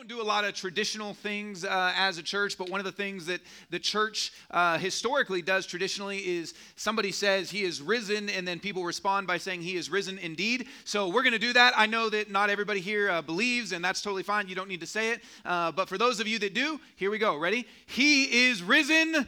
don't do a lot of traditional things uh, as a church, but one of the things that the church uh, historically does traditionally is somebody says he is risen, and then people respond by saying he is risen indeed. So we're going to do that. I know that not everybody here uh, believes, and that's totally fine. You don't need to say it. Uh, but for those of you that do, here we go. Ready? He is risen.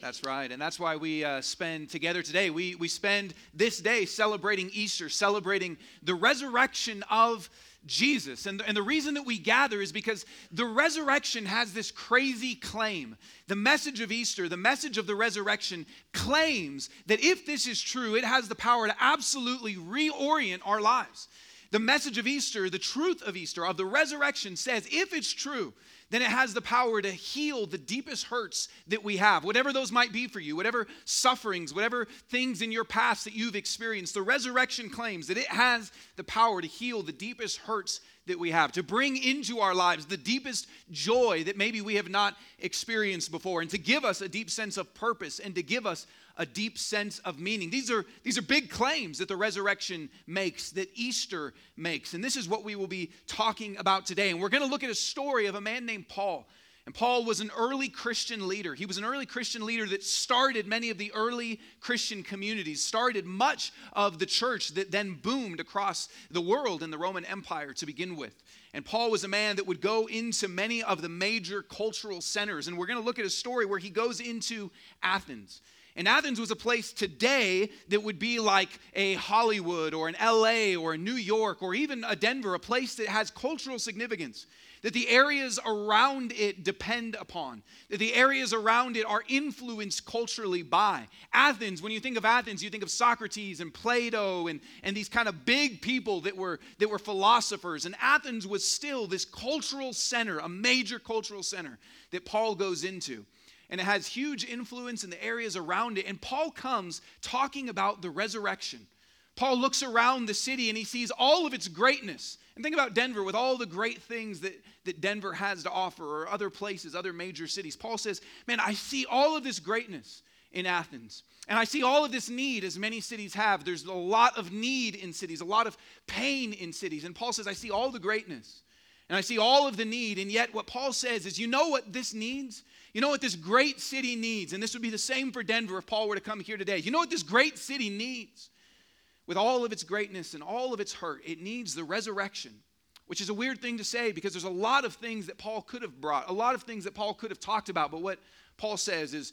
That's right. And that's why we uh, spend together today. We, we spend this day celebrating Easter, celebrating the resurrection of Jesus. And, and the reason that we gather is because the resurrection has this crazy claim. The message of Easter, the message of the resurrection, claims that if this is true, it has the power to absolutely reorient our lives. The message of Easter, the truth of Easter, of the resurrection says if it's true, then it has the power to heal the deepest hurts that we have, whatever those might be for you, whatever sufferings, whatever things in your past that you've experienced. The resurrection claims that it has the power to heal the deepest hurts that we have, to bring into our lives the deepest joy that maybe we have not experienced before, and to give us a deep sense of purpose and to give us a deep sense of meaning. These are, these are big claims that the resurrection makes, that Easter makes. And this is what we will be talking about today. And we're going to look at a story of a man named Paul. And Paul was an early Christian leader. He was an early Christian leader that started many of the early Christian communities, started much of the church that then boomed across the world in the Roman Empire to begin with. And Paul was a man that would go into many of the major cultural centers. And we're going to look at a story where he goes into Athens. And Athens was a place today that would be like a Hollywood or an LA or a New York or even a Denver, a place that has cultural significance that the areas around it depend upon, that the areas around it are influenced culturally by. Athens, when you think of Athens, you think of Socrates and Plato and, and these kind of big people that were, that were philosophers. And Athens was still this cultural center, a major cultural center that Paul goes into and it has huge influence in the areas around it. And Paul comes talking about the resurrection. Paul looks around the city and he sees all of its greatness. And think about Denver with all the great things that, that Denver has to offer, or other places, other major cities. Paul says, Man, I see all of this greatness in Athens. And I see all of this need, as many cities have. There's a lot of need in cities, a lot of pain in cities. And Paul says, I see all the greatness and I see all of the need. And yet, what Paul says is, you know what this needs? You know what this great city needs? And this would be the same for Denver if Paul were to come here today. You know what this great city needs? With all of its greatness and all of its hurt, it needs the resurrection, which is a weird thing to say because there's a lot of things that Paul could have brought, a lot of things that Paul could have talked about. But what Paul says is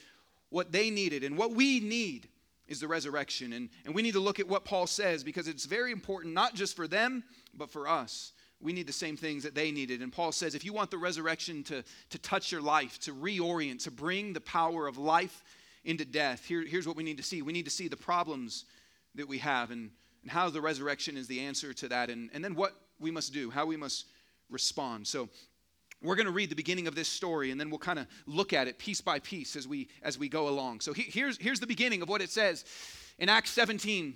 what they needed and what we need is the resurrection. And, and we need to look at what Paul says because it's very important, not just for them, but for us we need the same things that they needed. And Paul says if you want the resurrection to, to touch your life, to reorient, to bring the power of life into death, here, here's what we need to see. We need to see the problems that we have and, and how the resurrection is the answer to that, and, and then what we must do, how we must respond. So we're going to read the beginning of this story and then we'll kind of look at it piece by piece as we as we go along so he, here's here's the beginning of what it says in acts 17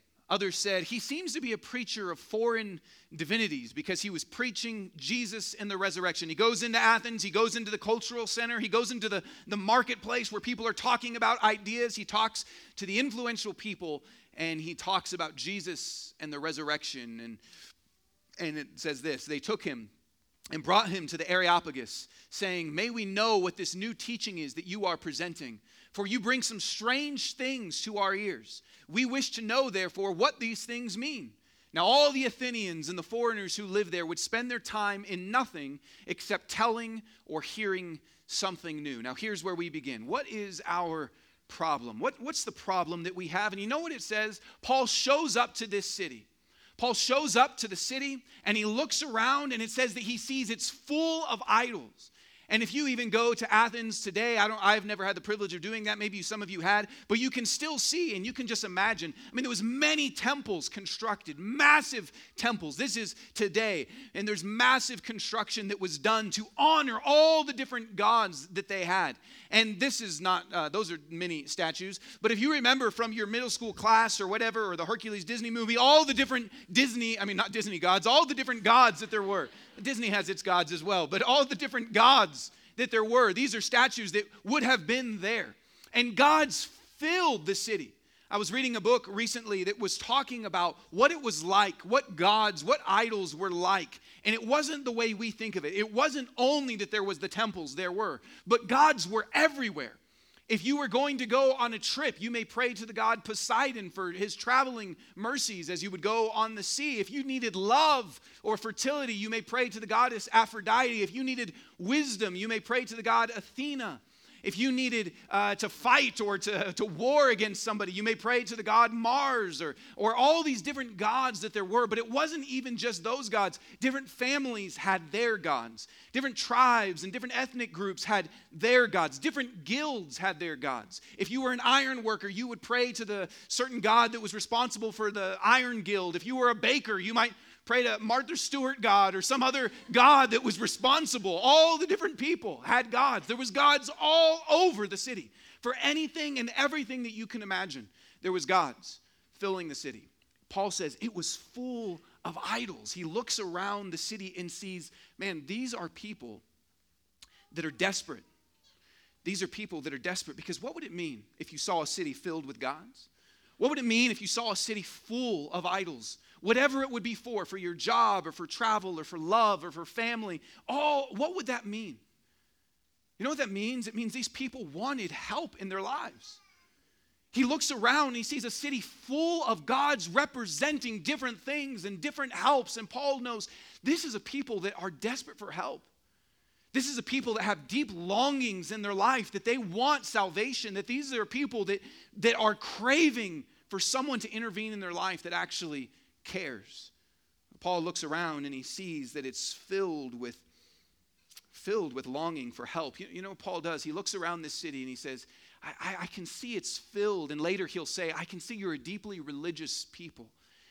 Others said, He seems to be a preacher of foreign divinities because he was preaching Jesus and the resurrection. He goes into Athens, he goes into the cultural center, he goes into the, the marketplace where people are talking about ideas. He talks to the influential people and he talks about Jesus and the resurrection. And, and it says this They took him and brought him to the Areopagus, saying, May we know what this new teaching is that you are presenting. For you bring some strange things to our ears. We wish to know, therefore, what these things mean. Now, all the Athenians and the foreigners who live there would spend their time in nothing except telling or hearing something new. Now, here's where we begin. What is our problem? What, what's the problem that we have? And you know what it says? Paul shows up to this city. Paul shows up to the city and he looks around and it says that he sees it's full of idols. And if you even go to Athens today, I don't I've never had the privilege of doing that. Maybe some of you had, but you can still see and you can just imagine. I mean, there was many temples constructed, massive temples. This is today. And there's massive construction that was done to honor all the different gods that they had. And this is not uh, those are many statues, but if you remember from your middle school class or whatever or the Hercules Disney movie, all the different Disney, I mean not Disney gods, all the different gods that there were. Disney has its gods as well, but all the different gods that there were, these are statues that would have been there. And gods filled the city. I was reading a book recently that was talking about what it was like, what gods, what idols were like. And it wasn't the way we think of it. It wasn't only that there was the temples, there were, but gods were everywhere. If you were going to go on a trip, you may pray to the god Poseidon for his traveling mercies as you would go on the sea. If you needed love or fertility, you may pray to the goddess Aphrodite. If you needed wisdom, you may pray to the god Athena. If you needed uh, to fight or to, to war against somebody, you may pray to the god Mars or, or all these different gods that there were. But it wasn't even just those gods. Different families had their gods. Different tribes and different ethnic groups had their gods. Different guilds had their gods. If you were an iron worker, you would pray to the certain god that was responsible for the iron guild. If you were a baker, you might pray to Martha Stewart God or some other God that was responsible. All the different people had gods. There was gods all over the city. For anything and everything that you can imagine, there was gods filling the city. Paul says it was full of idols. He looks around the city and sees, man, these are people that are desperate. These are people that are desperate because what would it mean if you saw a city filled with gods? What would it mean if you saw a city full of idols? Whatever it would be for, for your job or for travel or for love or for family, all, what would that mean? You know what that means? It means these people wanted help in their lives. He looks around and he sees a city full of gods representing different things and different helps. And Paul knows this is a people that are desperate for help. This is a people that have deep longings in their life, that they want salvation, that these are people that, that are craving for someone to intervene in their life that actually cares. Paul looks around and he sees that it's filled with filled with longing for help. You, you know what Paul does? He looks around this city and he says, I, I can see it's filled. And later he'll say, I can see you're a deeply religious people.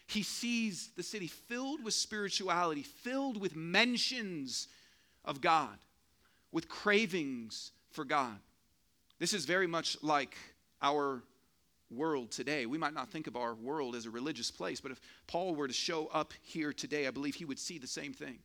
He sees the city filled with spirituality, filled with mentions of God, with cravings for God. This is very much like our world today. We might not think of our world as a religious place, but if Paul were to show up here today, I believe he would see the same thing.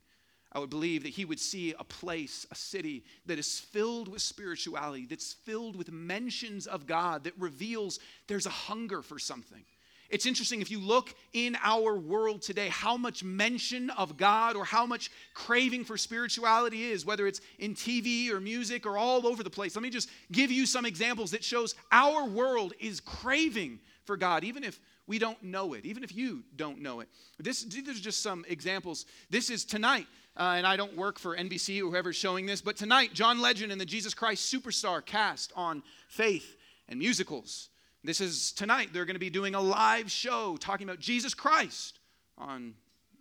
I would believe that he would see a place, a city that is filled with spirituality, that's filled with mentions of God, that reveals there's a hunger for something. It's interesting if you look in our world today, how much mention of God or how much craving for spirituality is, whether it's in TV or music or all over the place. Let me just give you some examples that shows our world is craving for God, even if we don't know it, even if you don't know it. This, these are just some examples. This is tonight, uh, and I don't work for NBC or whoever's showing this, but tonight, John Legend and the Jesus Christ Superstar cast on faith and musicals. This is tonight. They're going to be doing a live show talking about Jesus Christ on,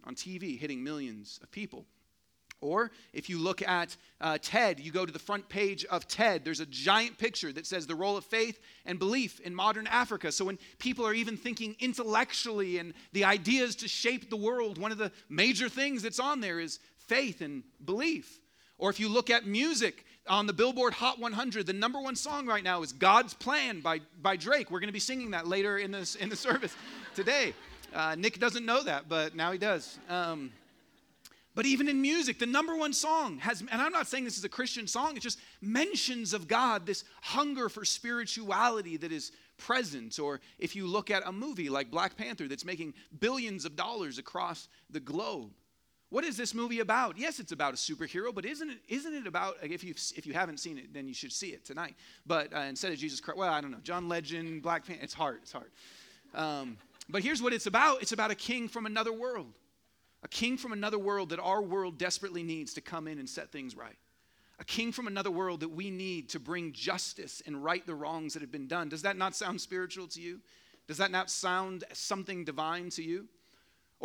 on TV, hitting millions of people. Or if you look at uh, TED, you go to the front page of TED, there's a giant picture that says the role of faith and belief in modern Africa. So when people are even thinking intellectually and the ideas to shape the world, one of the major things that's on there is faith and belief. Or if you look at music, on the Billboard Hot 100, the number one song right now is God's Plan by, by Drake. We're going to be singing that later in, this, in the service today. Uh, Nick doesn't know that, but now he does. Um, but even in music, the number one song has, and I'm not saying this is a Christian song, it's just mentions of God, this hunger for spirituality that is present. Or if you look at a movie like Black Panther that's making billions of dollars across the globe, what is this movie about? Yes, it's about a superhero, but isn't it, isn't it about, if, you if you haven't seen it, then you should see it tonight. But uh, instead of Jesus Christ, well, I don't know, John Legend, Black Panther, it's hard, it's hard. Um, but here's what it's about it's about a king from another world. A king from another world that our world desperately needs to come in and set things right. A king from another world that we need to bring justice and right the wrongs that have been done. Does that not sound spiritual to you? Does that not sound something divine to you?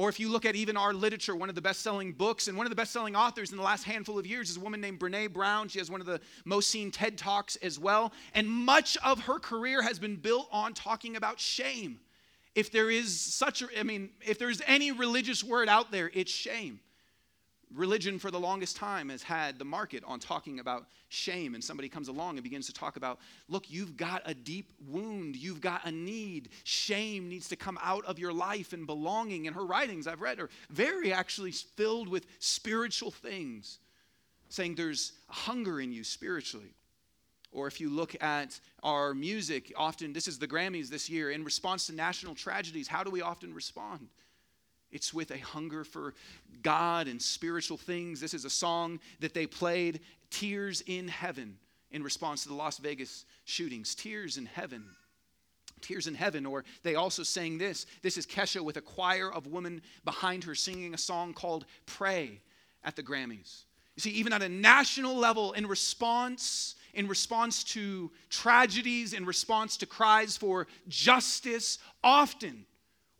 Or if you look at even our literature, one of the best selling books and one of the best selling authors in the last handful of years is a woman named Brene Brown. She has one of the most seen TED Talks as well. And much of her career has been built on talking about shame. If there is such a, I mean, if there's any religious word out there, it's shame religion for the longest time has had the market on talking about shame and somebody comes along and begins to talk about look you've got a deep wound you've got a need. Shame needs to come out of your life and belonging. And her writings i've read are very actually filled with spiritual things saying there's hunger in you spiritually. Or if you look at our music often this is the grammys this year in response to national tragedies how do we often respond it's with a hunger for God and spiritual things. This is a song that they played, Tears in Heaven, in response to the Las Vegas shootings. Tears in Heaven. Tears in Heaven, or they also sang this. This is Kesha with a choir of women behind her singing a song called Pray at the Grammys. You see, even at a national level, in response, in response to tragedies, in response to cries for justice, often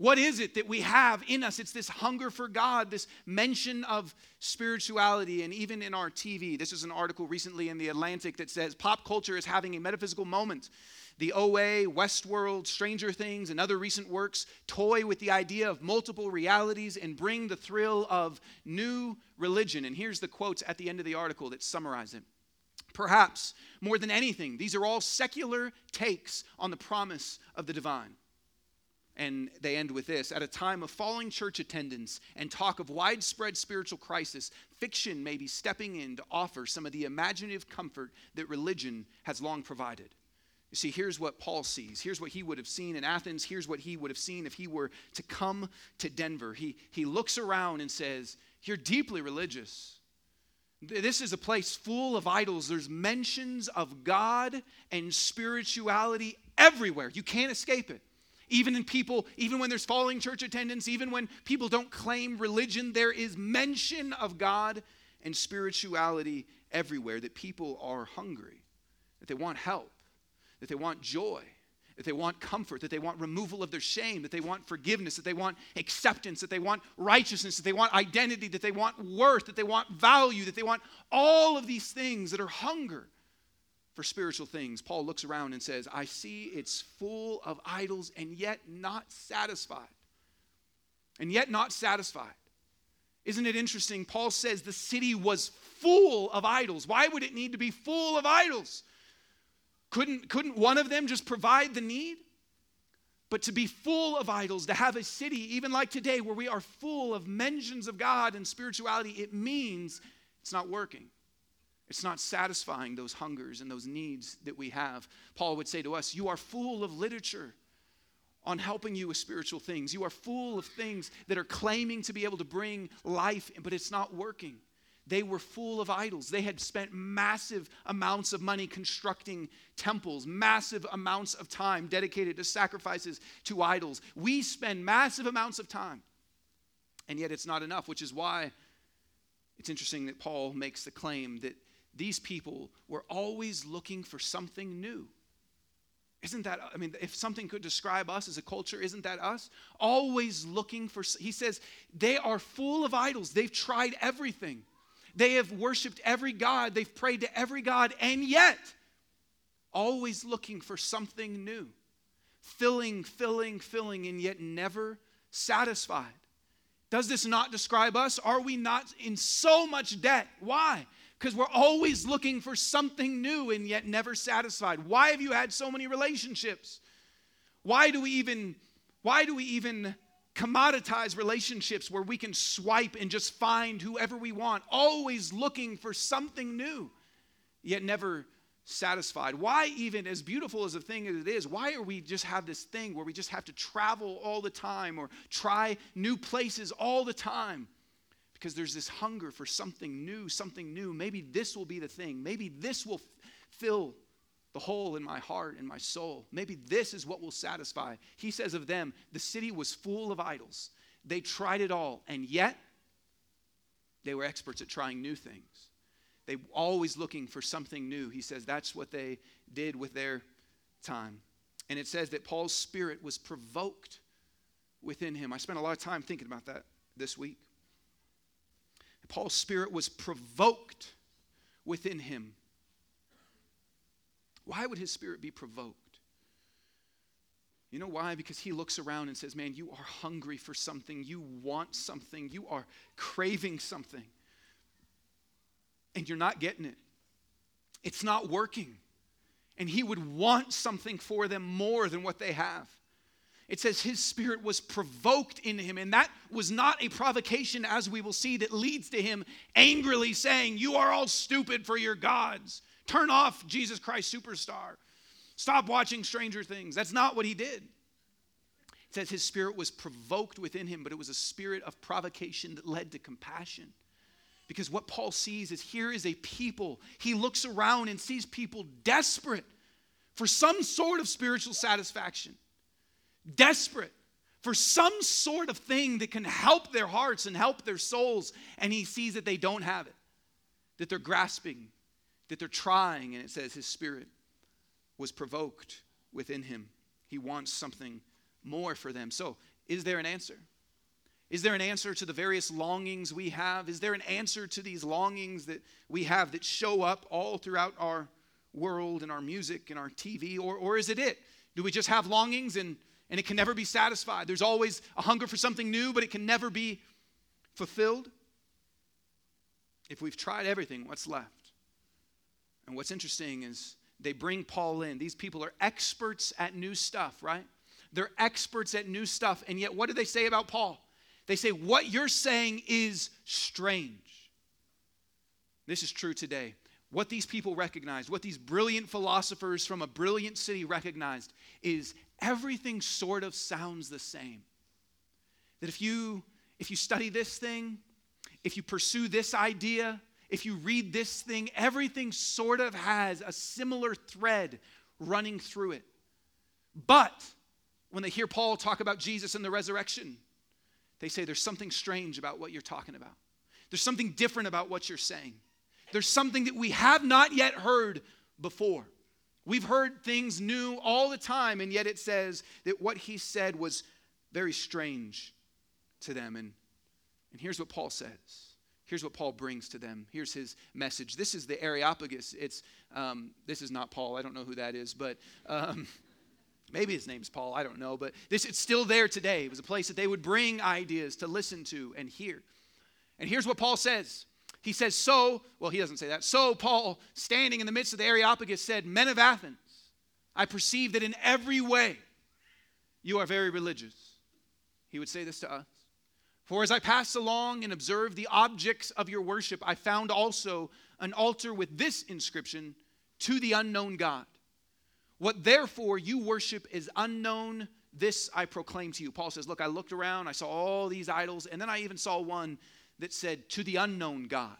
what is it that we have in us? It's this hunger for God, this mention of spirituality, and even in our TV. This is an article recently in The Atlantic that says pop culture is having a metaphysical moment. The OA, Westworld, Stranger Things, and other recent works toy with the idea of multiple realities and bring the thrill of new religion. And here's the quotes at the end of the article that summarize it. Perhaps more than anything, these are all secular takes on the promise of the divine. And they end with this At a time of falling church attendance and talk of widespread spiritual crisis, fiction may be stepping in to offer some of the imaginative comfort that religion has long provided. You see, here's what Paul sees. Here's what he would have seen in Athens. Here's what he would have seen if he were to come to Denver. He, he looks around and says, You're deeply religious. This is a place full of idols. There's mentions of God and spirituality everywhere. You can't escape it. Even in people, even when there's falling church attendance, even when people don't claim religion, there is mention of God and spirituality everywhere. That people are hungry, that they want help, that they want joy, that they want comfort, that they want removal of their shame, that they want forgiveness, that they want acceptance, that they want righteousness, that they want identity, that they want worth, that they want value, that they want all of these things that are hunger for spiritual things, Paul looks around and says, I see it's full of idols and yet not satisfied. And yet not satisfied. Isn't it interesting? Paul says the city was full of idols. Why would it need to be full of idols? Couldn't, couldn't one of them just provide the need? But to be full of idols, to have a city, even like today, where we are full of mentions of God and spirituality, it means it's not working. It's not satisfying those hungers and those needs that we have. Paul would say to us, You are full of literature on helping you with spiritual things. You are full of things that are claiming to be able to bring life, but it's not working. They were full of idols. They had spent massive amounts of money constructing temples, massive amounts of time dedicated to sacrifices to idols. We spend massive amounts of time, and yet it's not enough, which is why it's interesting that Paul makes the claim that these people were always looking for something new. Isn't that, I mean, if something could describe us as a culture, isn't that us? Always looking for, he says, they are full of idols. They've tried everything. They have worshiped every God. They've prayed to every God, and yet, always looking for something new. Filling, filling, filling, and yet never satisfied. Does this not describe us? Are we not in so much debt? Why? Because we're always looking for something new and yet never satisfied. Why have you had so many relationships? Why do we even why do we even commoditize relationships where we can swipe and just find whoever we want, always looking for something new, yet never satisfied? Why even as beautiful as a thing as it is, why are we just have this thing where we just have to travel all the time or try new places all the time? Because there's this hunger for something new, something new. Maybe this will be the thing. Maybe this will f- fill the hole in my heart and my soul. Maybe this is what will satisfy. He says of them, the city was full of idols. They tried it all, and yet they were experts at trying new things. They always looking for something new. He says that's what they did with their time. And it says that Paul's spirit was provoked within him. I spent a lot of time thinking about that this week. Paul's spirit was provoked within him. Why would his spirit be provoked? You know why? Because he looks around and says, Man, you are hungry for something. You want something. You are craving something. And you're not getting it. It's not working. And he would want something for them more than what they have. It says his spirit was provoked in him, and that was not a provocation, as we will see, that leads to him angrily saying, You are all stupid for your gods. Turn off Jesus Christ Superstar. Stop watching Stranger Things. That's not what he did. It says his spirit was provoked within him, but it was a spirit of provocation that led to compassion. Because what Paul sees is here is a people. He looks around and sees people desperate for some sort of spiritual satisfaction, desperate for some sort of thing that can help their hearts and help their souls. And he sees that they don't have it, that they're grasping, that they're trying. And it says his spirit was provoked within him. He wants something more for them. So, is there an answer? Is there an answer to the various longings we have? Is there an answer to these longings that we have that show up all throughout our world and our music and our TV? Or, or is it it? Do we just have longings and, and it can never be satisfied? There's always a hunger for something new, but it can never be fulfilled? If we've tried everything, what's left? And what's interesting is they bring Paul in. These people are experts at new stuff, right? They're experts at new stuff. And yet, what do they say about Paul? They say, What you're saying is strange. This is true today. What these people recognized, what these brilliant philosophers from a brilliant city recognized, is everything sort of sounds the same. That if you if you study this thing, if you pursue this idea, if you read this thing, everything sort of has a similar thread running through it. But when they hear Paul talk about Jesus and the resurrection, they say there's something strange about what you're talking about. There's something different about what you're saying. There's something that we have not yet heard before. We've heard things new all the time, and yet it says that what he said was very strange to them. And, and here's what Paul says. Here's what Paul brings to them. Here's his message. This is the Areopagus. It's um, this is not Paul. I don't know who that is, but um, Maybe his name's Paul, I don't know, but this it's still there today. It was a place that they would bring ideas to listen to and hear. And here's what Paul says. He says, So, well, he doesn't say that. So, Paul, standing in the midst of the Areopagus, said, Men of Athens, I perceive that in every way you are very religious. He would say this to us. For as I passed along and observed the objects of your worship, I found also an altar with this inscription To the unknown God. What therefore you worship is unknown, this I proclaim to you. Paul says, Look, I looked around, I saw all these idols, and then I even saw one that said, To the unknown God.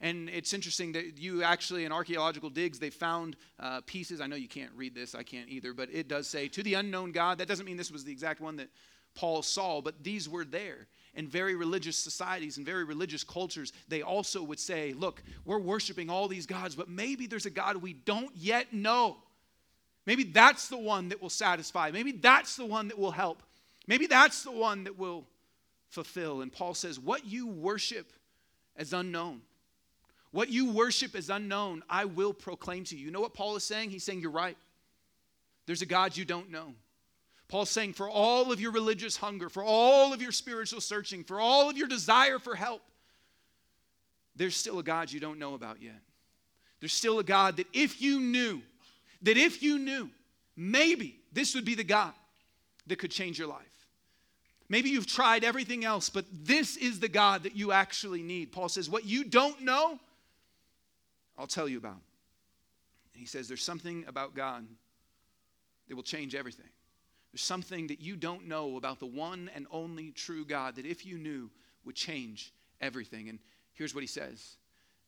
And it's interesting that you actually, in archaeological digs, they found uh, pieces. I know you can't read this, I can't either, but it does say, To the unknown God. That doesn't mean this was the exact one that Paul saw, but these were there. In very religious societies and very religious cultures, they also would say, Look, we're worshiping all these gods, but maybe there's a God we don't yet know. Maybe that's the one that will satisfy. Maybe that's the one that will help. Maybe that's the one that will fulfill. And Paul says, What you worship as unknown, what you worship as unknown, I will proclaim to you. You know what Paul is saying? He's saying, You're right. There's a God you don't know. Paul's saying, For all of your religious hunger, for all of your spiritual searching, for all of your desire for help, there's still a God you don't know about yet. There's still a God that if you knew, that if you knew, maybe this would be the God that could change your life. Maybe you've tried everything else, but this is the God that you actually need. Paul says, What you don't know, I'll tell you about. And he says, There's something about God that will change everything. There's something that you don't know about the one and only true God that if you knew would change everything. And here's what he says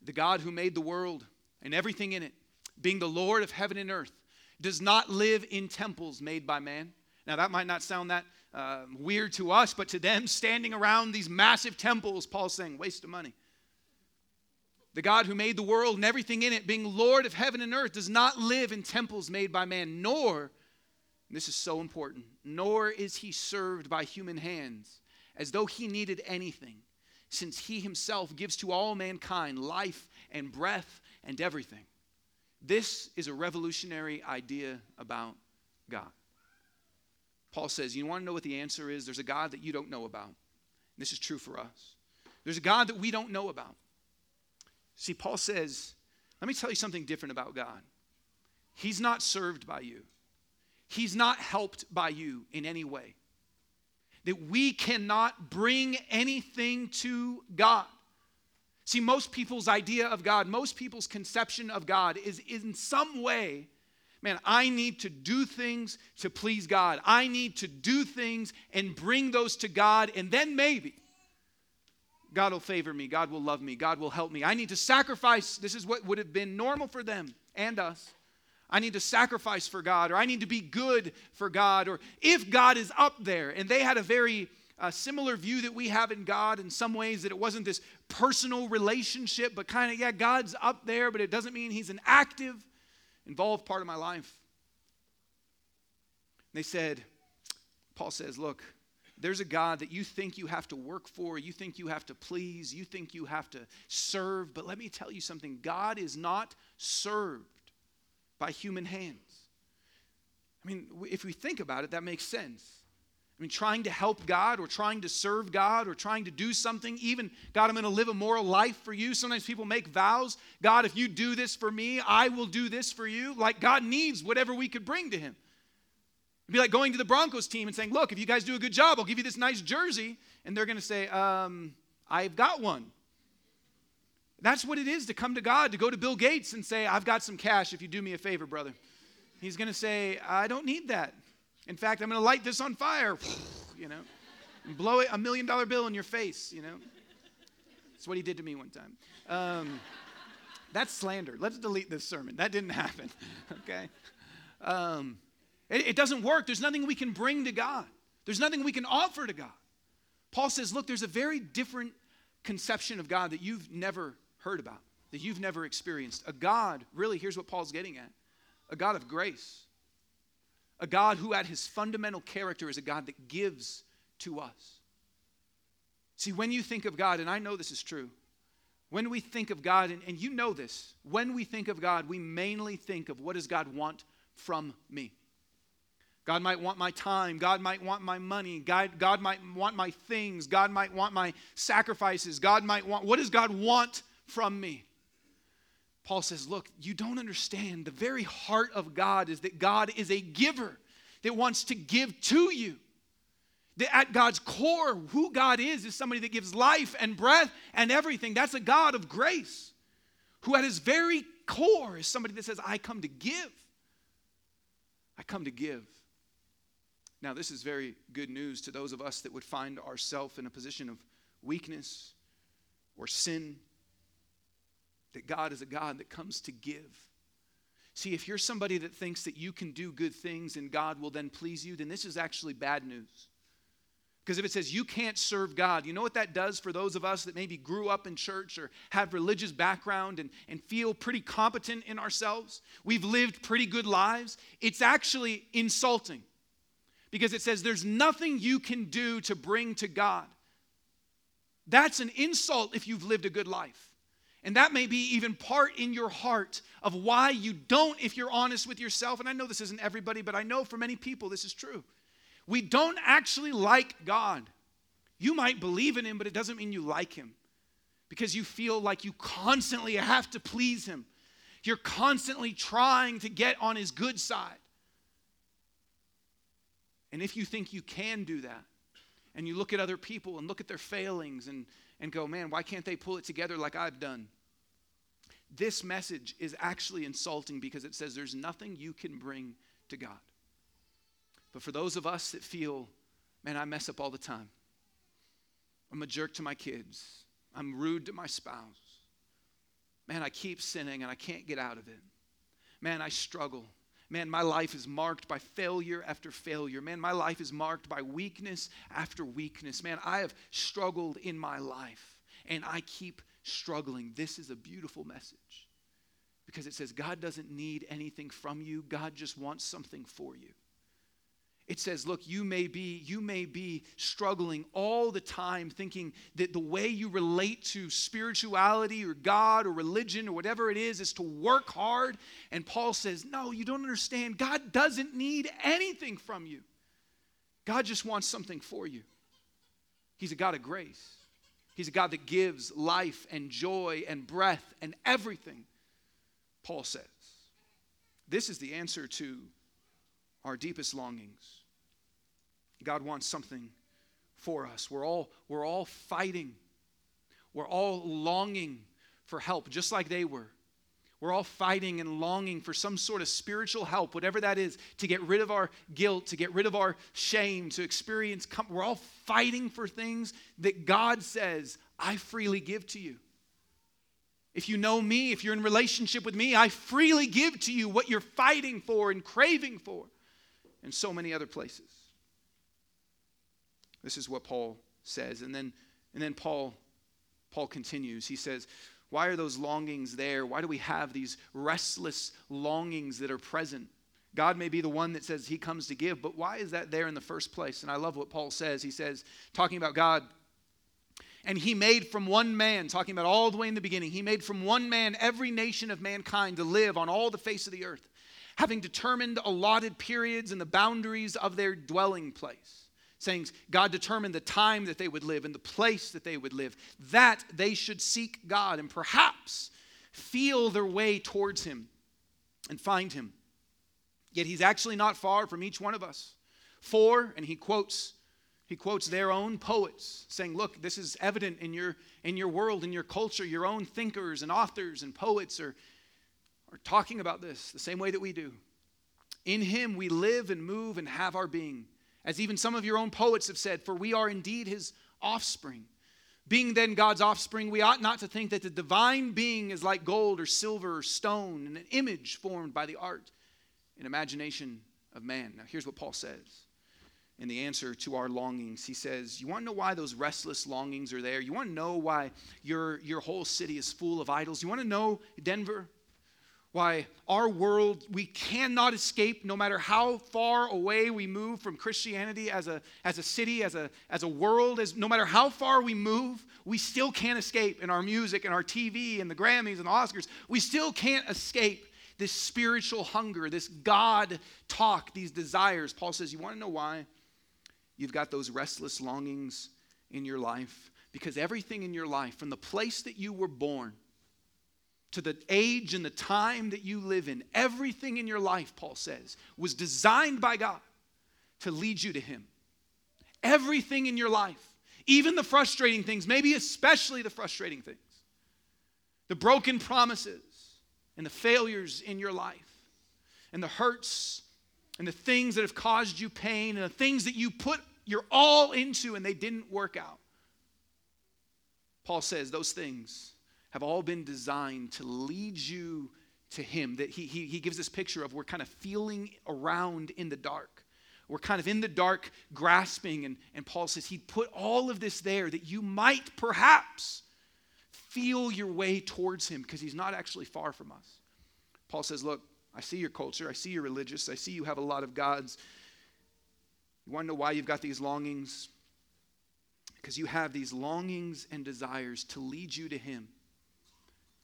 The God who made the world and everything in it being the Lord of heaven and earth, does not live in temples made by man. Now, that might not sound that uh, weird to us, but to them, standing around these massive temples, Paul's saying, waste of money. The God who made the world and everything in it, being Lord of heaven and earth, does not live in temples made by man, nor this is so important, nor is he served by human hands as though he needed anything, since he himself gives to all mankind life and breath and everything. This is a revolutionary idea about God. Paul says, You want to know what the answer is? There's a God that you don't know about. This is true for us. There's a God that we don't know about. See, Paul says, Let me tell you something different about God. He's not served by you, He's not helped by you in any way. That we cannot bring anything to God. See, most people's idea of God, most people's conception of God is in some way, man, I need to do things to please God. I need to do things and bring those to God, and then maybe God will favor me. God will love me. God will help me. I need to sacrifice. This is what would have been normal for them and us. I need to sacrifice for God, or I need to be good for God, or if God is up there. And they had a very uh, similar view that we have in God in some ways that it wasn't this personal relationship, but kind of, yeah, God's up there, but it doesn't mean He's an active, involved part of my life. They said, Paul says, look, there's a God that you think you have to work for, you think you have to please, you think you have to serve. But let me tell you something God is not served by human hands. I mean, if we think about it, that makes sense. I mean, trying to help God or trying to serve God or trying to do something, even, God, I'm going to live a moral life for you. Sometimes people make vows God, if you do this for me, I will do this for you. Like God needs whatever we could bring to Him. It'd be like going to the Broncos team and saying, Look, if you guys do a good job, I'll give you this nice jersey. And they're going to say, um, I've got one. That's what it is to come to God, to go to Bill Gates and say, I've got some cash if you do me a favor, brother. He's going to say, I don't need that. In fact, I'm going to light this on fire, you know, and blow a million dollar bill in your face, you know. That's what he did to me one time. Um, that's slander. Let's delete this sermon. That didn't happen, okay? Um, it, it doesn't work. There's nothing we can bring to God, there's nothing we can offer to God. Paul says, look, there's a very different conception of God that you've never heard about, that you've never experienced. A God, really, here's what Paul's getting at a God of grace, a God who, at his fundamental character, is a God that gives to us. See, when you think of God, and I know this is true, when we think of God, and, and you know this, when we think of God, we mainly think of what does God want from me? God might want my time. God might want my money. God, God might want my things. God might want my sacrifices. God might want, what does God want from me? Paul says, Look, you don't understand. The very heart of God is that God is a giver that wants to give to you. That at God's core, who God is, is somebody that gives life and breath and everything. That's a God of grace, who at his very core is somebody that says, I come to give. I come to give. Now, this is very good news to those of us that would find ourselves in a position of weakness or sin, that God is a God that comes to give. See, if you're somebody that thinks that you can do good things and God will then please you, then this is actually bad news. Because if it says you can't serve God, you know what that does for those of us that maybe grew up in church or have religious background and, and feel pretty competent in ourselves? We've lived pretty good lives. It's actually insulting because it says there's nothing you can do to bring to God. That's an insult if you've lived a good life. And that may be even part in your heart of why you don't, if you're honest with yourself. And I know this isn't everybody, but I know for many people this is true. We don't actually like God. You might believe in Him, but it doesn't mean you like Him because you feel like you constantly have to please Him. You're constantly trying to get on His good side. And if you think you can do that, and you look at other people and look at their failings and, and go, man, why can't they pull it together like I've done? This message is actually insulting because it says there's nothing you can bring to God. But for those of us that feel, man, I mess up all the time, I'm a jerk to my kids, I'm rude to my spouse, man, I keep sinning and I can't get out of it, man, I struggle. Man, my life is marked by failure after failure. Man, my life is marked by weakness after weakness. Man, I have struggled in my life and I keep struggling. This is a beautiful message because it says God doesn't need anything from you, God just wants something for you. It says look you may be you may be struggling all the time thinking that the way you relate to spirituality or god or religion or whatever it is is to work hard. And paul says no you don't understand. God doesn't need anything from you. God just wants something for you. He's a god of grace. He's a god that gives life and joy and breath and everything paul says. This is the answer to our deepest longings. God wants something for us. We're all, we're all fighting. We're all longing for help, just like they were. We're all fighting and longing for some sort of spiritual help, whatever that is, to get rid of our guilt, to get rid of our shame, to experience comfort. We're all fighting for things that God says, I freely give to you. If you know me, if you're in relationship with me, I freely give to you what you're fighting for and craving for and so many other places. This is what Paul says. And then, and then Paul, Paul continues. He says, Why are those longings there? Why do we have these restless longings that are present? God may be the one that says he comes to give, but why is that there in the first place? And I love what Paul says. He says, talking about God, and he made from one man, talking about all the way in the beginning, he made from one man every nation of mankind to live on all the face of the earth having determined allotted periods and the boundaries of their dwelling place. Saying, God determined the time that they would live and the place that they would live, that they should seek God and perhaps feel their way towards Him and find Him. Yet He's actually not far from each one of us. For, and he quotes he quotes their own poets saying look this is evident in your in your world in your culture your own thinkers and authors and poets are are talking about this the same way that we do. In him we live and move and have our being. As even some of your own poets have said, for we are indeed his offspring. Being then God's offspring, we ought not to think that the divine being is like gold or silver or stone, and an image formed by the art and imagination of man. Now, here's what Paul says in the answer to our longings. He says, You want to know why those restless longings are there? You want to know why your, your whole city is full of idols? You want to know, Denver, why our world, we cannot escape no matter how far away we move from Christianity as a, as a city, as a, as a world, as, no matter how far we move, we still can't escape in our music and our TV and the Grammys and the Oscars. We still can't escape this spiritual hunger, this God talk, these desires. Paul says, You want to know why? You've got those restless longings in your life because everything in your life, from the place that you were born, to the age and the time that you live in. Everything in your life, Paul says, was designed by God to lead you to Him. Everything in your life, even the frustrating things, maybe especially the frustrating things, the broken promises and the failures in your life, and the hurts and the things that have caused you pain, and the things that you put your all into and they didn't work out. Paul says those things have all been designed to lead you to Him. That he, he, he gives this picture of we're kind of feeling around in the dark. We're kind of in the dark, grasping. And, and Paul says He put all of this there that you might perhaps feel your way towards Him because He's not actually far from us. Paul says, Look, I see your culture. I see you're religious. I see you have a lot of gods. You want to know why you've got these longings? Because you have these longings and desires to lead you to Him.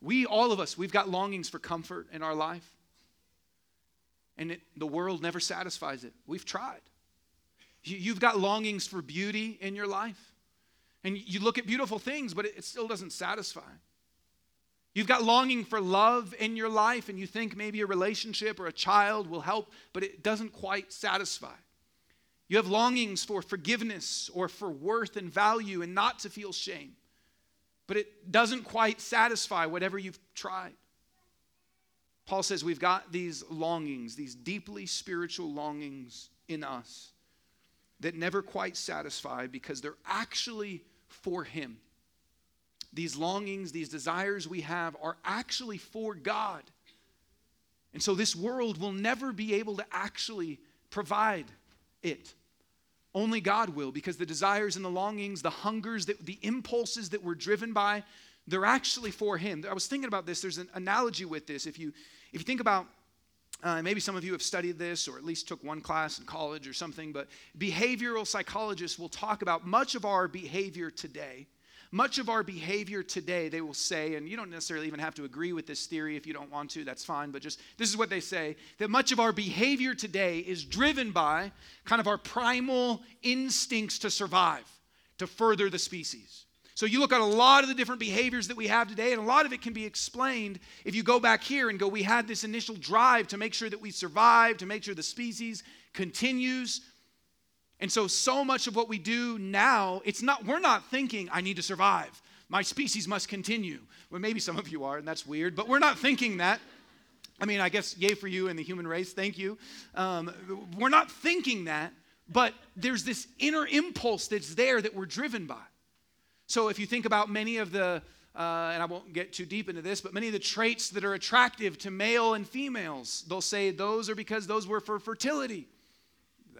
We, all of us, we've got longings for comfort in our life. And it, the world never satisfies it. We've tried. You, you've got longings for beauty in your life. And you look at beautiful things, but it, it still doesn't satisfy. You've got longing for love in your life, and you think maybe a relationship or a child will help, but it doesn't quite satisfy. You have longings for forgiveness or for worth and value and not to feel shame but it doesn't quite satisfy whatever you've tried. Paul says we've got these longings, these deeply spiritual longings in us that never quite satisfy because they're actually for Him. These longings, these desires we have are actually for God. And so this world will never be able to actually provide it. Only God will, because the desires and the longings, the hungers, that, the impulses that we're driven by, they're actually for Him. I was thinking about this. There's an analogy with this. If you, if you think about uh, maybe some of you have studied this or at least took one class in college or something, but behavioral psychologists will talk about much of our behavior today. Much of our behavior today, they will say, and you don't necessarily even have to agree with this theory if you don't want to, that's fine, but just this is what they say that much of our behavior today is driven by kind of our primal instincts to survive, to further the species. So you look at a lot of the different behaviors that we have today, and a lot of it can be explained if you go back here and go, we had this initial drive to make sure that we survive, to make sure the species continues. And so, so much of what we do now, it's not, we're not thinking, I need to survive. My species must continue. Well, maybe some of you are, and that's weird, but we're not thinking that. I mean, I guess, yay for you and the human race, thank you. Um, we're not thinking that, but there's this inner impulse that's there that we're driven by. So if you think about many of the, uh, and I won't get too deep into this, but many of the traits that are attractive to male and females, they'll say those are because those were for fertility.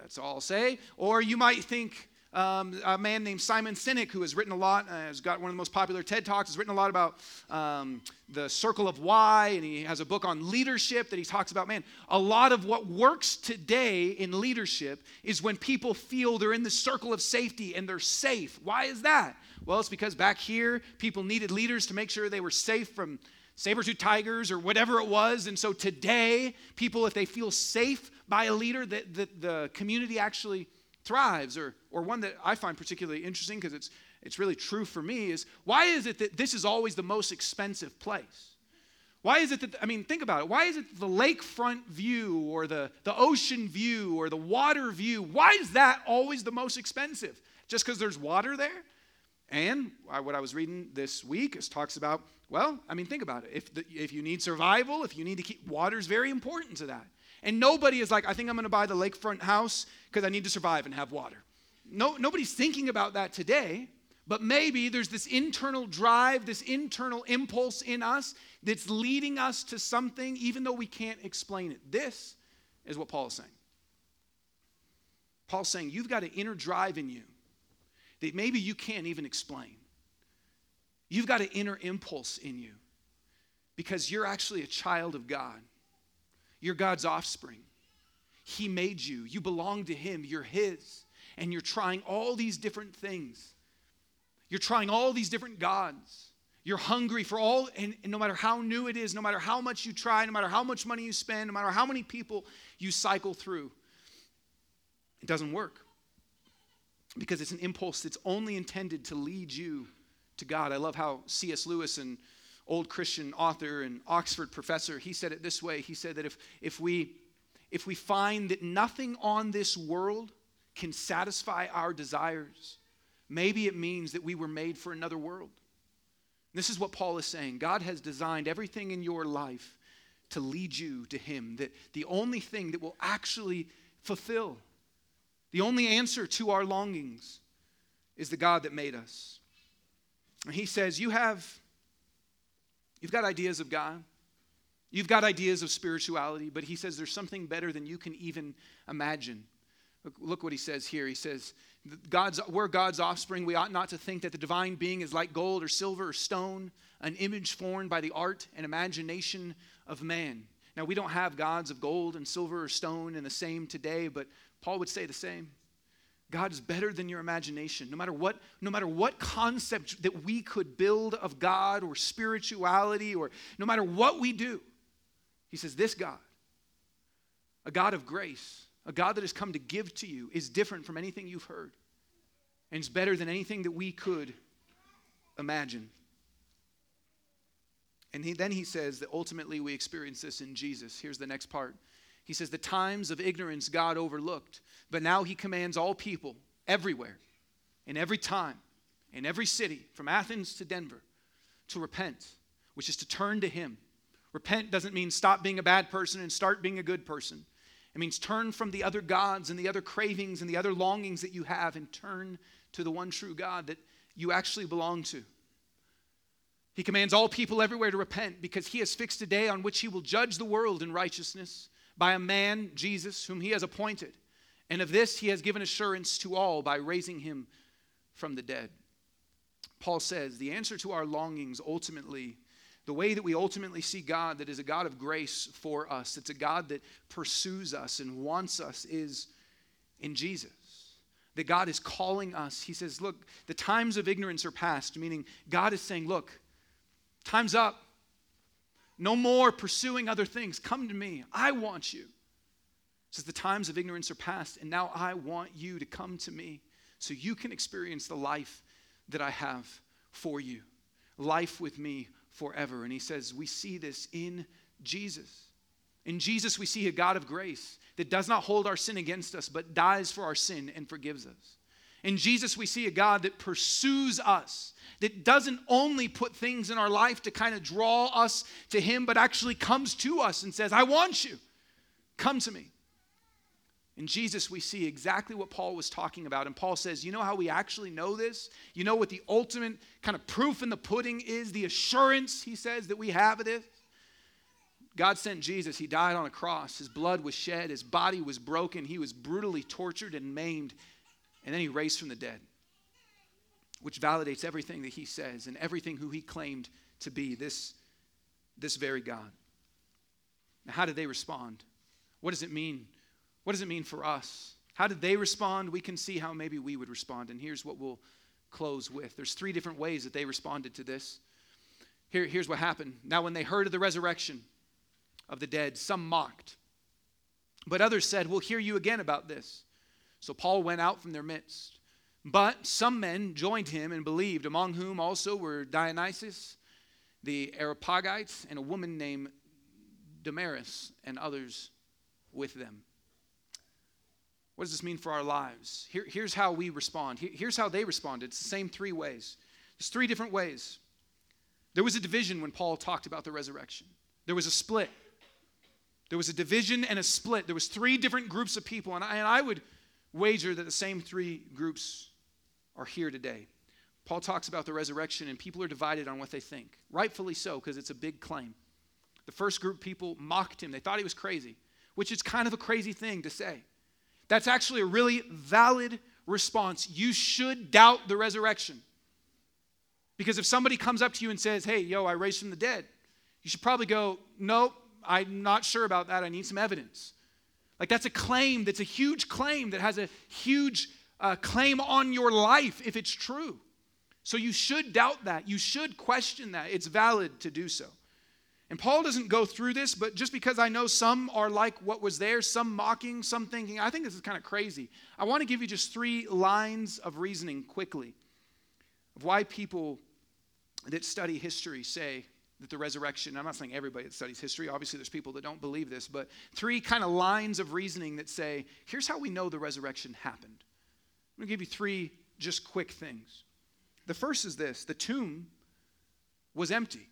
That's all I'll say. Or you might think um, a man named Simon Sinek, who has written a lot, uh, has got one of the most popular TED Talks, has written a lot about um, the circle of why, and he has a book on leadership that he talks about. Man, a lot of what works today in leadership is when people feel they're in the circle of safety and they're safe. Why is that? Well, it's because back here, people needed leaders to make sure they were safe from saber-tooth tigers or whatever it was. And so today, people, if they feel safe by a leader, that the, the community actually thrives. Or, or one that I find particularly interesting because it's, it's really true for me is why is it that this is always the most expensive place? Why is it that, I mean, think about it. Why is it the lakefront view or the, the ocean view or the water view? Why is that always the most expensive? Just because there's water there? And what I was reading this week is talks about, well, I mean, think about it. If, the, if you need survival, if you need to keep, water is very important to that. And nobody is like, I think I'm going to buy the lakefront house because I need to survive and have water. No, nobody's thinking about that today, but maybe there's this internal drive, this internal impulse in us that's leading us to something, even though we can't explain it. This is what Paul is saying. Paul's saying, You've got an inner drive in you that maybe you can't even explain. You've got an inner impulse in you because you're actually a child of God. You're God's offspring. He made you, you belong to Him, you're His, and you're trying all these different things. You're trying all these different gods. You're hungry for all, and, and, no matter how new it is, no matter how much you try, no matter how much money you spend, no matter how many people you cycle through, it doesn't work because it's an impulse that's only intended to lead you to God. I love how C.S. Lewis, an old Christian author and Oxford professor, he said it this way. He said that if, if, we, if we find that nothing on this world can satisfy our desires, maybe it means that we were made for another world. This is what Paul is saying. God has designed everything in your life to lead you to Him, that the only thing that will actually fulfill the only answer to our longings is the God that made us. And he says, You have, you've got ideas of God. You've got ideas of spirituality, but he says there's something better than you can even imagine. Look, look what he says here. He says, God's, We're God's offspring. We ought not to think that the divine being is like gold or silver or stone, an image formed by the art and imagination of man. Now, we don't have gods of gold and silver or stone in the same today, but Paul would say the same. God is better than your imagination. No matter what, no matter what concept that we could build of God or spirituality, or no matter what we do, he says, This God, a God of grace, a God that has come to give to you, is different from anything you've heard. And it's better than anything that we could imagine. And he, then he says that ultimately we experience this in Jesus. Here's the next part. He says, The times of ignorance God overlooked, but now he commands all people everywhere, in every time, in every city, from Athens to Denver, to repent, which is to turn to him. Repent doesn't mean stop being a bad person and start being a good person. It means turn from the other gods and the other cravings and the other longings that you have and turn to the one true God that you actually belong to. He commands all people everywhere to repent because he has fixed a day on which he will judge the world in righteousness by a man, Jesus, whom he has appointed. And of this he has given assurance to all by raising him from the dead. Paul says the answer to our longings ultimately the way that we ultimately see God, that is a God of grace for us, it's a God that pursues us and wants us, is in Jesus. That God is calling us. He says, Look, the times of ignorance are past, meaning God is saying, Look, time's up. No more pursuing other things. Come to me. I want you. says, The times of ignorance are past, and now I want you to come to me so you can experience the life that I have for you. Life with me forever. And he says, We see this in Jesus. In Jesus, we see a God of grace that does not hold our sin against us, but dies for our sin and forgives us. In Jesus, we see a God that pursues us, that doesn't only put things in our life to kind of draw us to Him, but actually comes to us and says, I want you. Come to me. In Jesus, we see exactly what Paul was talking about. And Paul says, You know how we actually know this? You know what the ultimate kind of proof in the pudding is? The assurance, he says, that we have of this? God sent Jesus. He died on a cross. His blood was shed. His body was broken. He was brutally tortured and maimed. And then he raised from the dead, which validates everything that he says and everything who he claimed to be this, this very God. Now, how did they respond? What does it mean what does it mean for us? How did they respond? We can see how maybe we would respond. And here's what we'll close with. There's three different ways that they responded to this. Here, here's what happened. Now, when they heard of the resurrection of the dead, some mocked. But others said, We'll hear you again about this. So Paul went out from their midst. But some men joined him and believed, among whom also were Dionysius, the Areopagites, and a woman named Damaris, and others with them. What does this mean for our lives? Here, here's how we respond. Here, here's how they responded. It's the same three ways. There's three different ways. There was a division when Paul talked about the resurrection. There was a split. There was a division and a split. There was three different groups of people, and I, and I would wager that the same three groups are here today. Paul talks about the resurrection, and people are divided on what they think. Rightfully so, because it's a big claim. The first group of people mocked him. They thought he was crazy, which is kind of a crazy thing to say. That's actually a really valid response. You should doubt the resurrection. Because if somebody comes up to you and says, Hey, yo, I raised from the dead, you should probably go, Nope, I'm not sure about that. I need some evidence. Like, that's a claim that's a huge claim that has a huge uh, claim on your life if it's true. So you should doubt that. You should question that. It's valid to do so. And Paul doesn't go through this, but just because I know some are like what was there, some mocking, some thinking, I think this is kind of crazy. I want to give you just three lines of reasoning quickly of why people that study history say that the resurrection, I'm not saying everybody that studies history, obviously there's people that don't believe this, but three kind of lines of reasoning that say, here's how we know the resurrection happened. I'm going to give you three just quick things. The first is this the tomb was empty.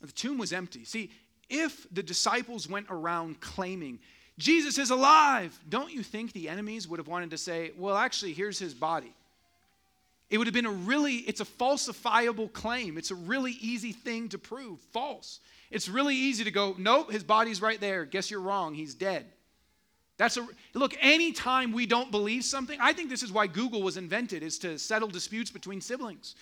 The tomb was empty. See, if the disciples went around claiming, Jesus is alive, don't you think the enemies would have wanted to say, well, actually, here's his body? It would have been a really, it's a falsifiable claim. It's a really easy thing to prove false. It's really easy to go, nope, his body's right there. Guess you're wrong. He's dead. That's a look, anytime we don't believe something, I think this is why Google was invented, is to settle disputes between siblings.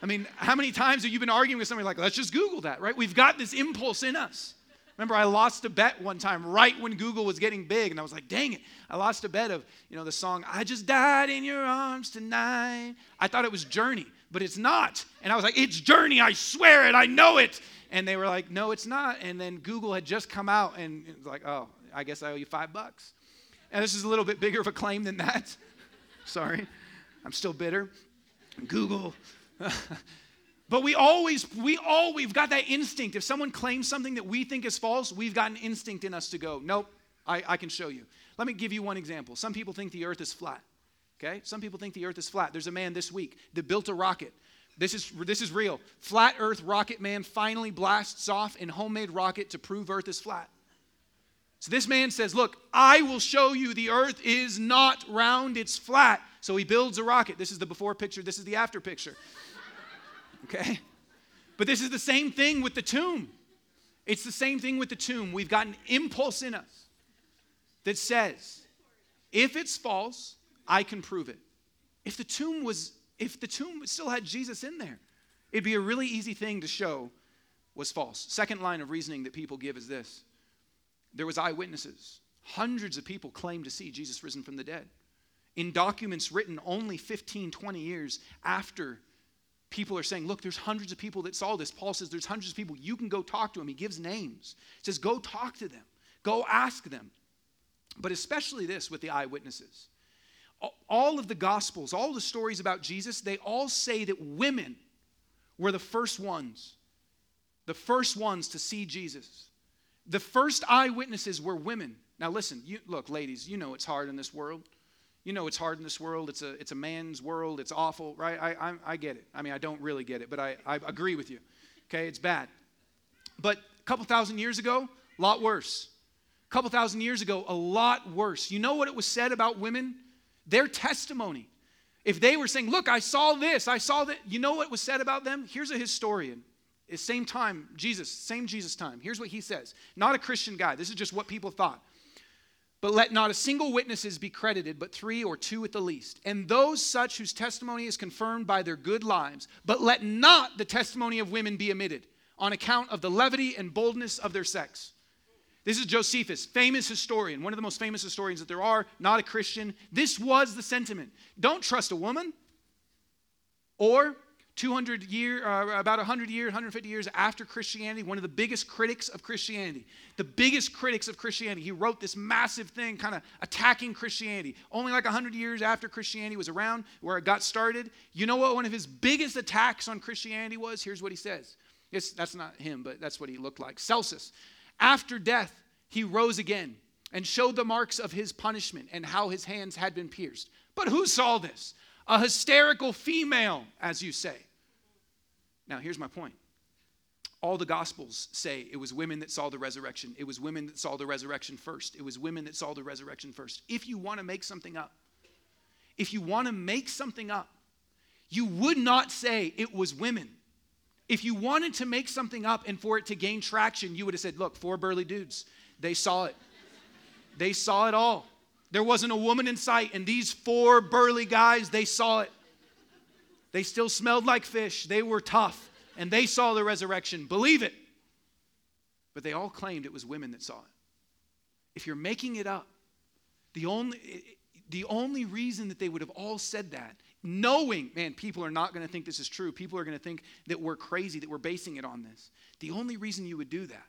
I mean, how many times have you been arguing with somebody like, let's just Google that, right? We've got this impulse in us. Remember, I lost a bet one time right when Google was getting big, and I was like, dang it. I lost a bet of, you know, the song, I just died in your arms tonight. I thought it was Journey, but it's not. And I was like, it's Journey, I swear it, I know it. And they were like, no, it's not. And then Google had just come out, and it was like, oh, I guess I owe you five bucks. And this is a little bit bigger of a claim than that. Sorry, I'm still bitter. Google but we always, we all, we've got that instinct. If someone claims something that we think is false, we've got an instinct in us to go, nope, I, I can show you. Let me give you one example. Some people think the earth is flat. Okay? Some people think the earth is flat. There's a man this week that built a rocket. This is, this is real. Flat Earth rocket man finally blasts off in homemade rocket to prove Earth is flat. So this man says, Look, I will show you the earth is not round, it's flat. So he builds a rocket. This is the before picture, this is the after picture okay? But this is the same thing with the tomb. It's the same thing with the tomb. We've got an impulse in us that says, if it's false, I can prove it. If the tomb was, if the tomb still had Jesus in there, it'd be a really easy thing to show was false. Second line of reasoning that people give is this there was eyewitnesses. Hundreds of people claimed to see Jesus risen from the dead. In documents written only 15, 20 years after people are saying, Look, there's hundreds of people that saw this. Paul says there's hundreds of people. You can go talk to them. He gives names. He says, Go talk to them, go ask them. But especially this with the eyewitnesses. All of the Gospels, all the stories about Jesus, they all say that women were the first ones, the first ones to see Jesus. The first eyewitnesses were women. Now, listen, you, look, ladies, you know it's hard in this world. You know it's hard in this world. It's a, it's a man's world. It's awful, right? I, I, I get it. I mean, I don't really get it, but I, I agree with you. Okay, it's bad. But a couple thousand years ago, a lot worse. A couple thousand years ago, a lot worse. You know what it was said about women? Their testimony. If they were saying, Look, I saw this, I saw that, you know what was said about them? Here's a historian. Same time, Jesus, same Jesus time. Here's what he says. Not a Christian guy. This is just what people thought. But let not a single witnesses be credited, but three or two at the least. And those such whose testimony is confirmed by their good lives. But let not the testimony of women be omitted on account of the levity and boldness of their sex. This is Josephus, famous historian, one of the most famous historians that there are, not a Christian. This was the sentiment. Don't trust a woman. Or 200 year, uh, about 100 years, 150 years after Christianity, one of the biggest critics of Christianity, the biggest critics of Christianity. He wrote this massive thing, kind of attacking Christianity. Only like 100 years after Christianity was around, where it got started. You know what one of his biggest attacks on Christianity was? Here's what he says. It's, that's not him, but that's what he looked like. Celsus. After death, he rose again and showed the marks of his punishment and how his hands had been pierced. But who saw this? A hysterical female, as you say. Now, here's my point. All the Gospels say it was women that saw the resurrection. It was women that saw the resurrection first. It was women that saw the resurrection first. If you want to make something up, if you want to make something up, you would not say it was women. If you wanted to make something up and for it to gain traction, you would have said, look, four burly dudes, they saw it. They saw it all. There wasn't a woman in sight, and these four burly guys, they saw it. They still smelled like fish. They were tough, and they saw the resurrection. Believe it. But they all claimed it was women that saw it. If you're making it up, the only, the only reason that they would have all said that, knowing, man, people are not going to think this is true. People are going to think that we're crazy, that we're basing it on this. The only reason you would do that,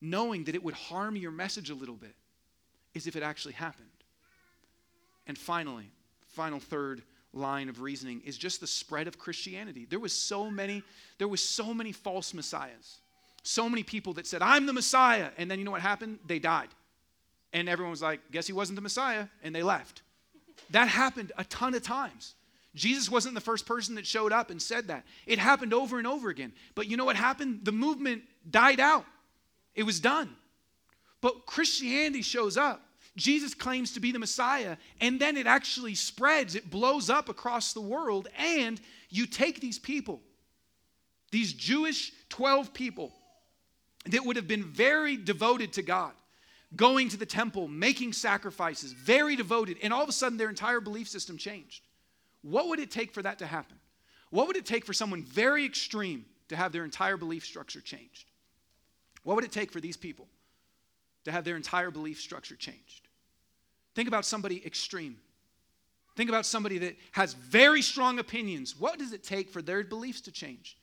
knowing that it would harm your message a little bit, is if it actually happened. And finally, final third line of reasoning is just the spread of Christianity. There was so many, there was so many false messiahs. So many people that said, I'm the Messiah. And then you know what happened? They died. And everyone was like, guess he wasn't the Messiah. And they left. That happened a ton of times. Jesus wasn't the first person that showed up and said that. It happened over and over again. But you know what happened? The movement died out, it was done. But Christianity shows up. Jesus claims to be the Messiah, and then it actually spreads, it blows up across the world, and you take these people, these Jewish 12 people that would have been very devoted to God, going to the temple, making sacrifices, very devoted, and all of a sudden their entire belief system changed. What would it take for that to happen? What would it take for someone very extreme to have their entire belief structure changed? What would it take for these people to have their entire belief structure changed? Think about somebody extreme. Think about somebody that has very strong opinions. What does it take for their beliefs to change?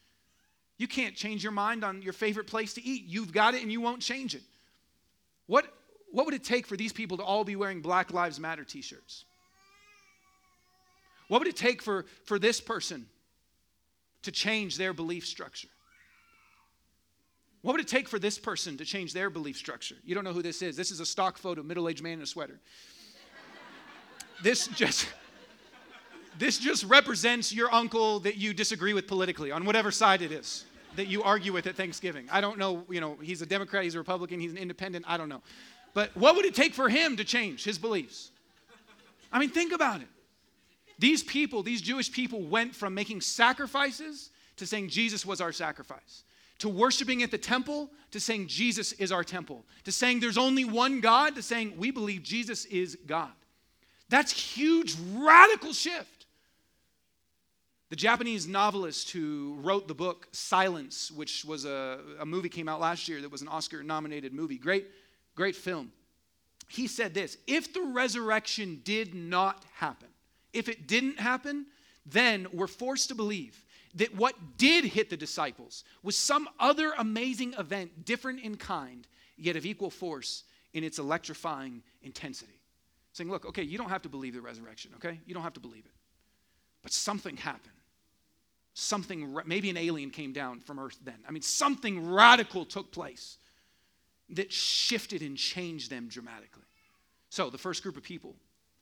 You can't change your mind on your favorite place to eat. You've got it and you won't change it. What, what would it take for these people to all be wearing Black Lives Matter t shirts? What would it take for, for this person to change their belief structure? What would it take for this person to change their belief structure? You don't know who this is. This is a stock photo, of middle aged man in a sweater this just this just represents your uncle that you disagree with politically on whatever side it is that you argue with at Thanksgiving. I don't know, you know, he's a Democrat, he's a Republican, he's an independent, I don't know. But what would it take for him to change his beliefs? I mean, think about it. These people, these Jewish people went from making sacrifices to saying Jesus was our sacrifice, to worshiping at the temple to saying Jesus is our temple, to saying there's only one God to saying we believe Jesus is God. That's huge, radical shift. The Japanese novelist who wrote the book Silence, which was a, a movie came out last year that was an Oscar nominated movie, great, great film. He said this if the resurrection did not happen, if it didn't happen, then we're forced to believe that what did hit the disciples was some other amazing event, different in kind, yet of equal force in its electrifying intensity. Saying, look, okay, you don't have to believe the resurrection, okay? You don't have to believe it. But something happened something, maybe an alien came down from Earth then. I mean, something radical took place that shifted and changed them dramatically. So, the first group of people,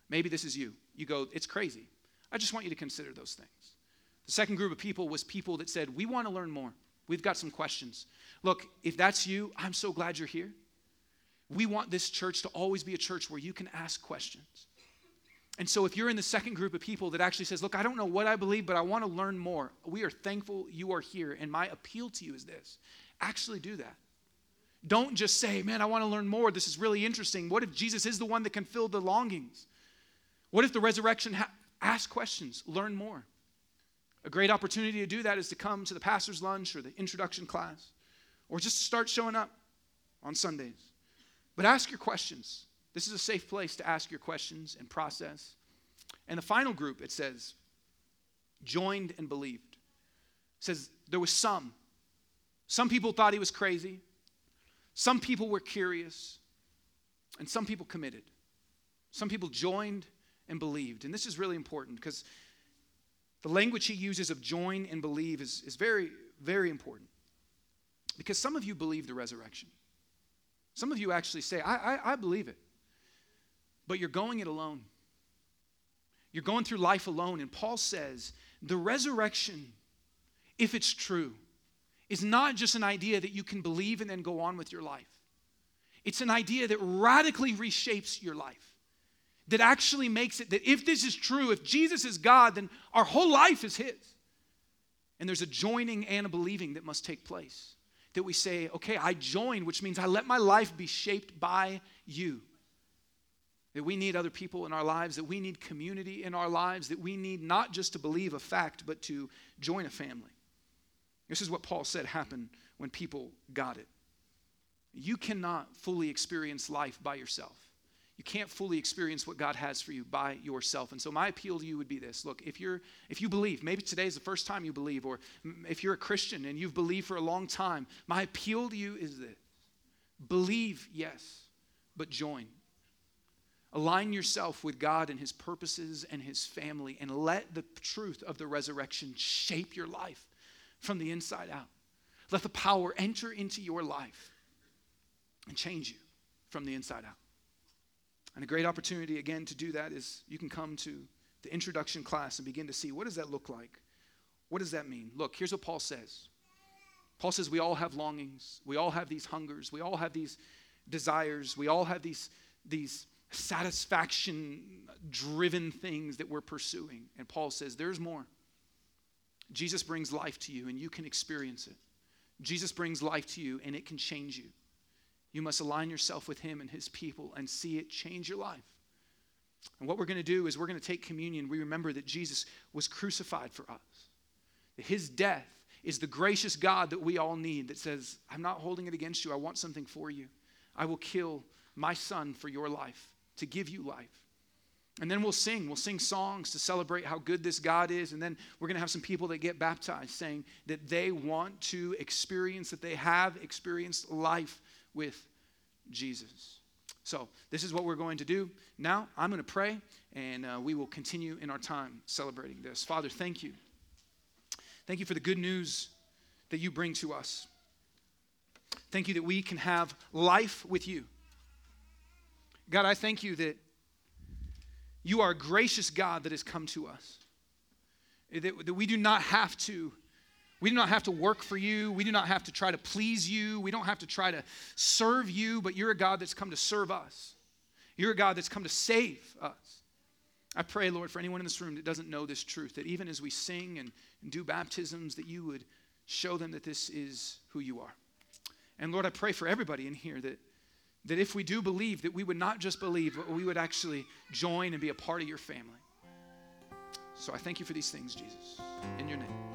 maybe this is you. You go, it's crazy. I just want you to consider those things. The second group of people was people that said, we want to learn more. We've got some questions. Look, if that's you, I'm so glad you're here. We want this church to always be a church where you can ask questions. And so, if you're in the second group of people that actually says, Look, I don't know what I believe, but I want to learn more, we are thankful you are here. And my appeal to you is this actually do that. Don't just say, Man, I want to learn more. This is really interesting. What if Jesus is the one that can fill the longings? What if the resurrection, ha- ask questions, learn more? A great opportunity to do that is to come to the pastor's lunch or the introduction class, or just start showing up on Sundays. But ask your questions. This is a safe place to ask your questions and process. And the final group, it says, joined and believed. It says there was some. Some people thought he was crazy. Some people were curious. And some people committed. Some people joined and believed. And this is really important because the language he uses of join and believe is, is very, very important. Because some of you believe the resurrection. Some of you actually say, I, I, I believe it but you're going it alone. You're going through life alone. And Paul says the resurrection, if it's true, is not just an idea that you can believe and then go on with your life. It's an idea that radically reshapes your life. That actually makes it that if this is true, if Jesus is God, then our whole life is His. And there's a joining and a believing that must take place. That we say, okay, I join, which means I let my life be shaped by you that we need other people in our lives, that we need community in our lives, that we need not just to believe a fact, but to join a family. This is what Paul said happened when people got it. You cannot fully experience life by yourself. You can't fully experience what God has for you by yourself. And so my appeal to you would be this. Look, if you're if you believe, maybe today is the first time you believe or if you're a Christian and you've believed for a long time, my appeal to you is this. Believe, yes, but join. Align yourself with God and His purposes and His family, and let the truth of the resurrection shape your life from the inside out. Let the power enter into your life and change you from the inside out. And a great opportunity, again, to do that is you can come to the introduction class and begin to see what does that look like? What does that mean? Look, here's what Paul says. Paul says we all have longings. We all have these hungers. We all have these desires. We all have these, these satisfaction driven things that we're pursuing. And Paul says, There's more. Jesus brings life to you, and you can experience it. Jesus brings life to you, and it can change you. You must align yourself with Him and His people and see it change your life. And what we're going to do is we're going to take communion. We remember that Jesus was crucified for us, that His death is the gracious God that we all need that says, I'm not holding it against you. I want something for you. I will kill my son for your life to give you life. And then we'll sing. We'll sing songs to celebrate how good this God is. And then we're going to have some people that get baptized saying that they want to experience, that they have experienced life with Jesus. So, this is what we're going to do. Now, I'm going to pray, and uh, we will continue in our time celebrating this. Father, thank you. Thank you for the good news that you bring to us. Thank you that we can have life with you. God, I thank you that you are a gracious God that has come to us. That, that we do not have to. We do not have to work for you. We do not have to try to please you. We don't have to try to serve you, but you're a God that's come to serve us. You're a God that's come to save us. I pray, Lord, for anyone in this room that doesn't know this truth, that even as we sing and, and do baptisms, that you would show them that this is who you are. And Lord, I pray for everybody in here that that if we do believe, that we would not just believe, but we would actually join and be a part of your family. So I thank you for these things, Jesus. In your name.